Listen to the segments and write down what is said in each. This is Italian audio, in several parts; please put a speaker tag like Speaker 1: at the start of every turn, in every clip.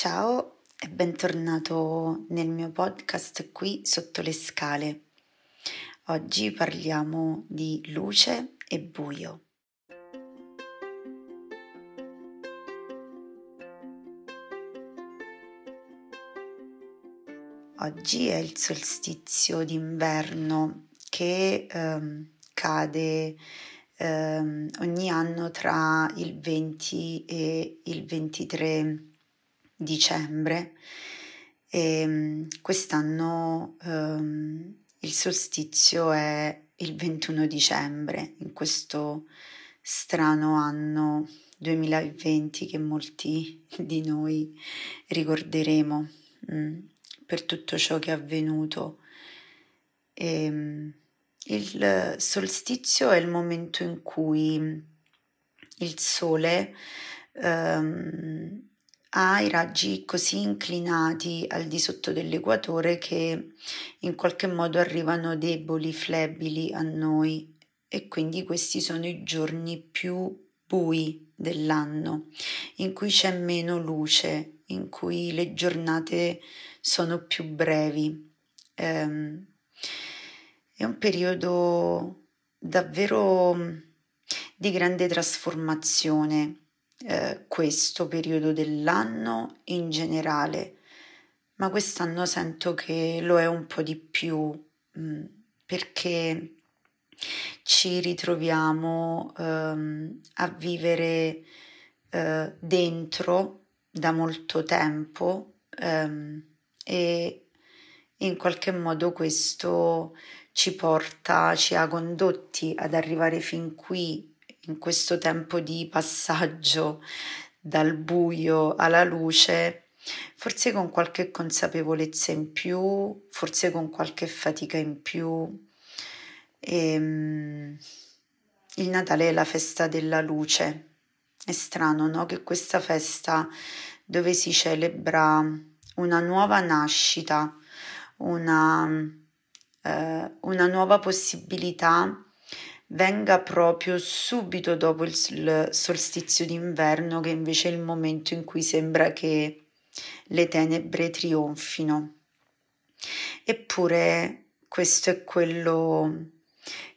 Speaker 1: Ciao e bentornato nel mio podcast qui sotto le scale. Oggi parliamo di luce e buio. Oggi è il solstizio d'inverno che ehm, cade ehm, ogni anno tra il 20 e il 23 dicembre e ehm, quest'anno ehm, il solstizio è il 21 dicembre, in questo strano anno 2020 che molti di noi ricorderemo mh, mm, per tutto ciò che è avvenuto. E, ehm, il solstizio è il momento in cui il sole ehm, ha i raggi così inclinati al di sotto dell'equatore che in qualche modo arrivano deboli, flebili a noi e quindi questi sono i giorni più bui dell'anno, in cui c'è meno luce, in cui le giornate sono più brevi. Um, è un periodo davvero di grande trasformazione eh, questo periodo dell'anno in generale, ma quest'anno sento che lo è un po' di più mh, mm, perché ci ritroviamo ehm, a vivere eh, dentro da molto tempo ehm, e in qualche modo questo ci porta, ci ha condotti ad arrivare fin qui in questo tempo di passaggio dal buio alla luce, forse con qualche consapevolezza in più, forse con qualche fatica in più. E, um, il Natale è la festa della luce. È strano, no? Che questa festa dove si celebra una nuova nascita, una, eh, una nuova possibilità venga proprio subito dopo il solstizio d'inverno, che invece è il momento in cui sembra che le tenebre trionfino. Eppure questo è quello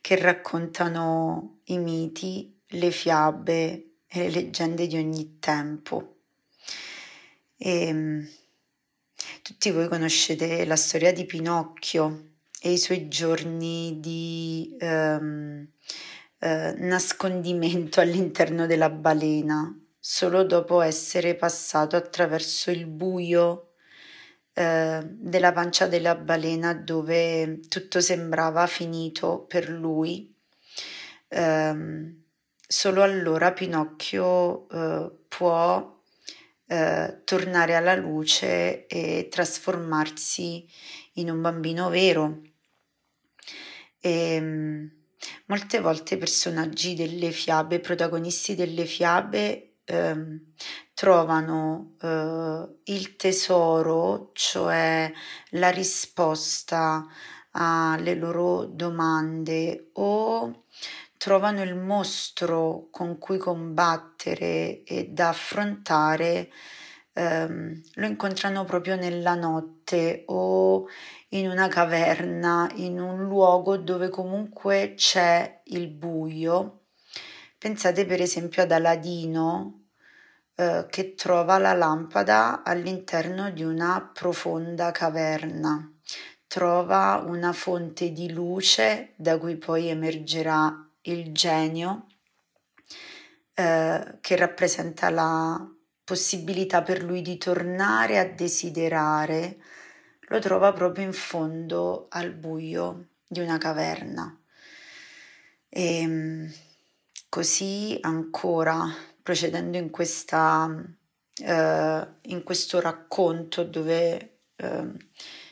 Speaker 1: che raccontano i miti, le fiabe e le leggende di ogni tempo. E, ehm, tutti voi conoscete la storia di Pinocchio e i suoi giorni di um, uh, nascondimento all'interno della balena, solo dopo essere passato attraverso il buio uh, della pancia della balena dove tutto sembrava finito per lui. Um, solo allora Pinocchio uh, può tornare alla luce e trasformarsi in un bambino vero e ehm, molte volte i personaggi delle fiabe, protagonisti delle fiabe, eh, trovano eh, il tesoro, cioè la risposta alle loro domande o trovano il mostro con cui combattere e da affrontare, ehm, lo incontrano proprio nella notte o in una caverna, in un luogo dove comunque c'è il buio. Pensate per esempio ad Aladino eh, che trova la lampada all'interno di una profonda caverna, trova una fonte di luce da cui poi emergerà il genio eh, che rappresenta la possibilità per lui di tornare a desiderare lo trova proprio in fondo al buio di una caverna. E ehm, così ancora procedendo in, questa, eh, in questo racconto dove eh,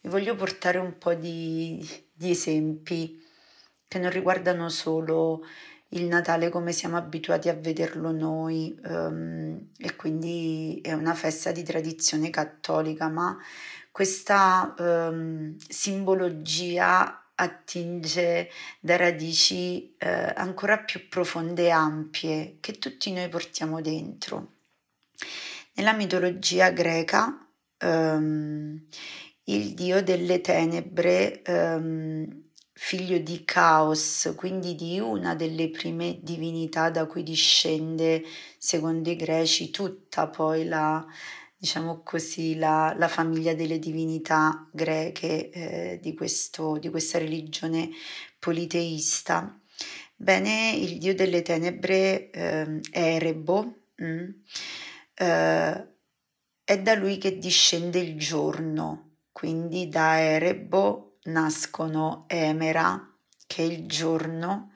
Speaker 1: vi voglio portare un po' di, di esempi che non riguardano solo il Natale come siamo abituati a vederlo noi um, e quindi è una festa di tradizione cattolica, ma questa um, simbologia attinge da radici eh, ancora più profonde e ampie che tutti noi portiamo dentro. Nella mitologia greca um, il dio delle tenebre, figlio di Caos, quindi di una delle prime divinità da cui discende, secondo i greci, tutta poi la, diciamo così, la, la famiglia delle divinità greche eh, di, questo, di questa religione politeista. Bene, il dio delle tenebre eh, Erebo mm, eh, è da lui che discende il giorno, quindi da Erebo nascono Emera, che è il giorno,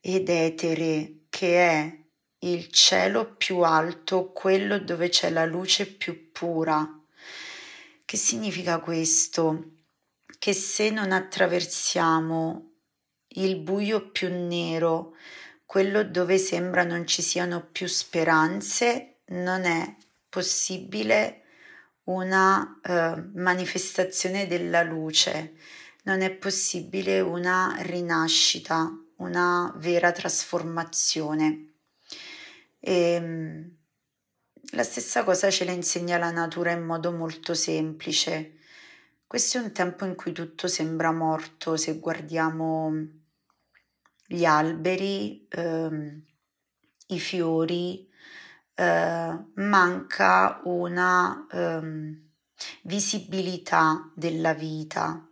Speaker 1: ed Etere, che è il cielo più alto, quello dove c'è la luce più pura. Che significa questo? Che se non attraversiamo il buio più nero, quello dove sembra non ci siano più speranze, non è possibile una eh, manifestazione della luce, non è possibile una rinascita, una vera trasformazione. E ehm, la stessa cosa ce la insegna la natura in modo molto semplice. Questo è un tempo in cui tutto sembra morto, se guardiamo gli alberi, ehm, i fiori, eh, manca una ehm, visibilità della vita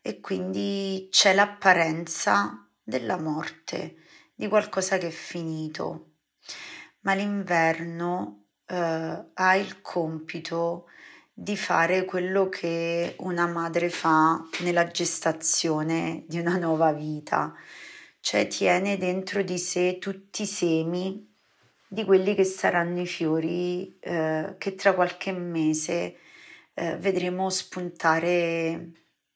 Speaker 1: e quindi c'è l'apparenza della morte, di qualcosa che è finito. Ma l'inverno eh, ha il compito di fare quello che una madre fa nella gestazione di una nuova vita, cioè tiene dentro di sé tutti i semi di quelli che saranno i fiori eh, che tra qualche mese eh, vedremo spuntare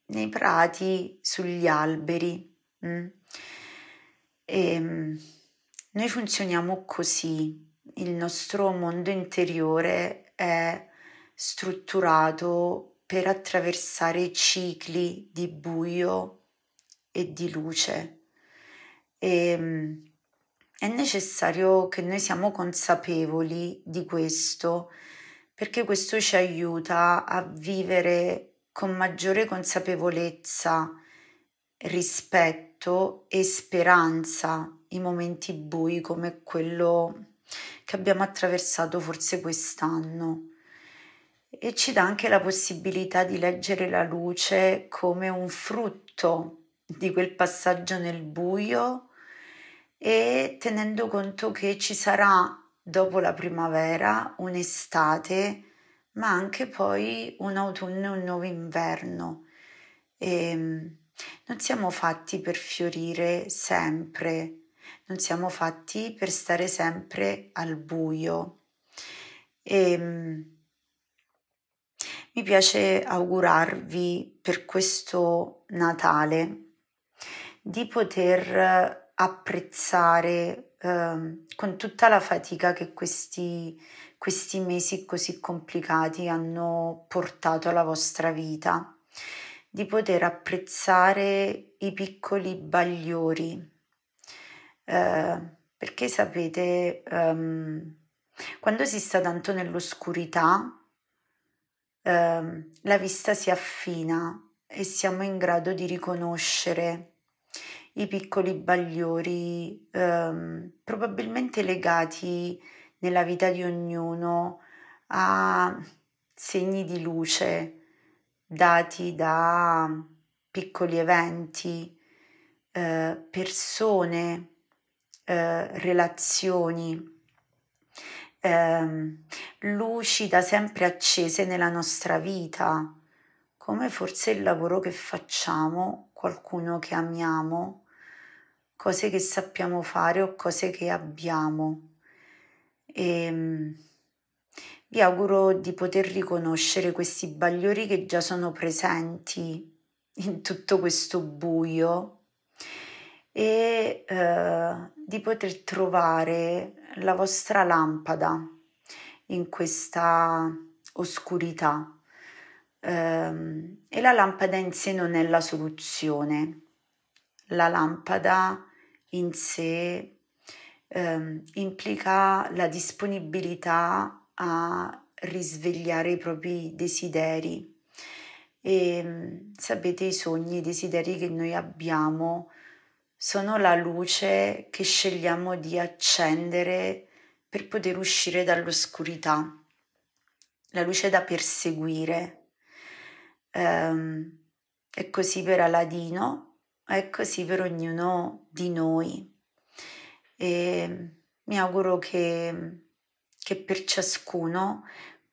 Speaker 1: nei prati, sugli alberi. Mm? E, ehm, noi funzioniamo così, il nostro mondo interiore è strutturato per attraversare cicli di buio e di luce. E, ehm, è necessario che noi siamo consapevoli di questo perché questo ci aiuta a vivere con maggiore consapevolezza, rispetto e speranza i momenti bui come quello che abbiamo attraversato forse quest'anno. E ci dà anche la possibilità di leggere la luce come un frutto di quel passaggio nel buio e tenendo conto che ci sarà dopo la primavera un'estate ma anche poi un autunno e un nuovo inverno e non siamo fatti per fiorire sempre non siamo fatti per stare sempre al buio. E, ehm, mi piace augurarvi per questo Natale di poter apprezzare eh, con tutta la fatica che questi, questi mesi così complicati hanno portato alla vostra vita, di poter apprezzare i piccoli bagliori. Eh, perché sapete, um, quando si sta tanto nell'oscurità, eh, la vista si affina e siamo in grado di riconoscere i piccoli bagliori eh, probabilmente legati nella vita di ognuno a segni di luce dati da piccoli eventi, eh, persone eh, relazioni, eh, luci da sempre accese nella nostra vita, come forse il lavoro che facciamo, qualcuno che amiamo, cose che sappiamo fare o cose che abbiamo. E, ehm, vi auguro di poter riconoscere questi bagliori che già sono presenti in tutto questo buio e eh, di poter trovare la vostra lampada in questa oscurità. Eh, e la lampada in sé non è la soluzione. La lampada in sé eh, implica la disponibilità a risvegliare i propri desideri. E sapete, i sogni, i desideri che noi abbiamo sono la luce che scegliamo di accendere per poter uscire dall'oscurità, la luce da perseguire. Um, è così per Aladino, è così per ognuno di noi. E mi auguro che, che per ciascuno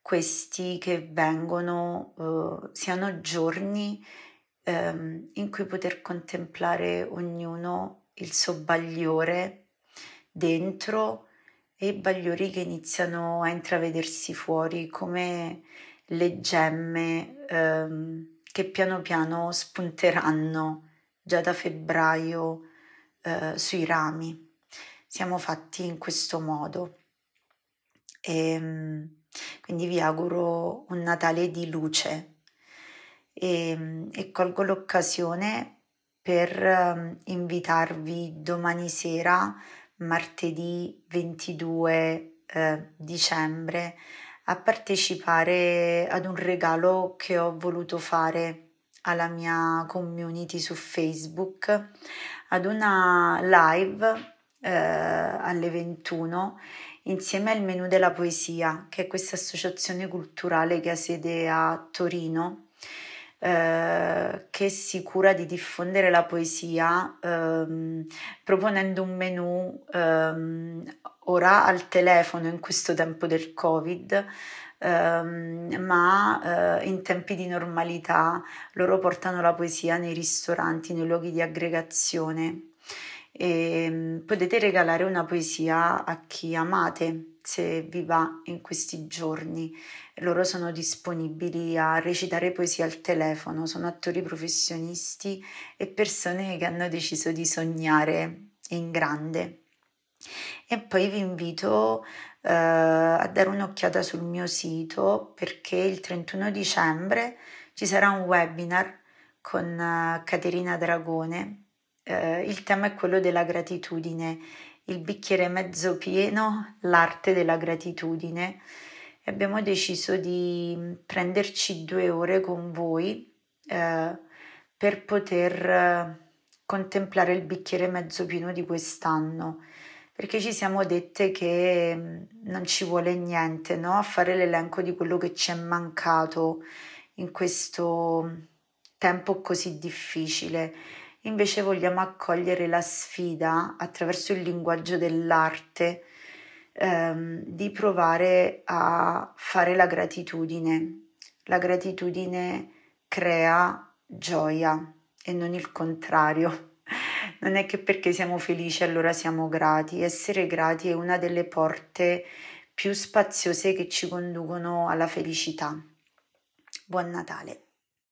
Speaker 1: questi che vengono uh, siano giorni um, in cui poter contemplare ognuno il suo bagliore dentro e i bagliori che iniziano a intravedersi fuori come le gemme um, che piano piano spunteranno già da febbraio uh, sui rami. Siamo fatti in questo modo. E, ehm, quindi vi auguro un Natale di luce e, e colgo l'occasione per um, invitarvi domani sera, martedì 22 eh, dicembre, a partecipare ad un regalo che ho voluto fare alla mia community su Facebook, ad una live eh, alle 21 insieme al Menù della Poesia, che è questa associazione culturale che ha sede a Torino, eh, che si cura di diffondere la poesia ehm, proponendo un menù ehm, ora al telefono in questo tempo del Covid. Um, ma uh, in tempi di normalità loro portano la poesia nei ristoranti, nei luoghi di aggregazione e ehm, potete regalare una poesia a chi amate se vi va in questi giorni. Loro sono disponibili a recitare poesia al telefono, sono attori professionisti e persone che hanno deciso di sognare in grande. E poi vi invito uh, a dare un'occhiata sul mio sito perché il 31 dicembre ci sarà un webinar con uh, Caterina Dragone eh, il tema è quello della gratitudine, il bicchiere mezzo pieno, l'arte della gratitudine. E abbiamo deciso di prenderci due ore con voi eh, per poter eh, contemplare il bicchiere mezzo pieno di quest'anno perché ci siamo dette che mm, non ci vuole niente no? a fare l'elenco di quello che ci è mancato in questo tempo così difficile Invece vogliamo accogliere la sfida attraverso il linguaggio dell'arte ehm, di provare a fare la gratitudine. La gratitudine crea gioia e non il contrario. Non è che perché siamo felici allora siamo grati. Essere grati è una delle porte più spaziose che ci conducono alla felicità. Buon Natale.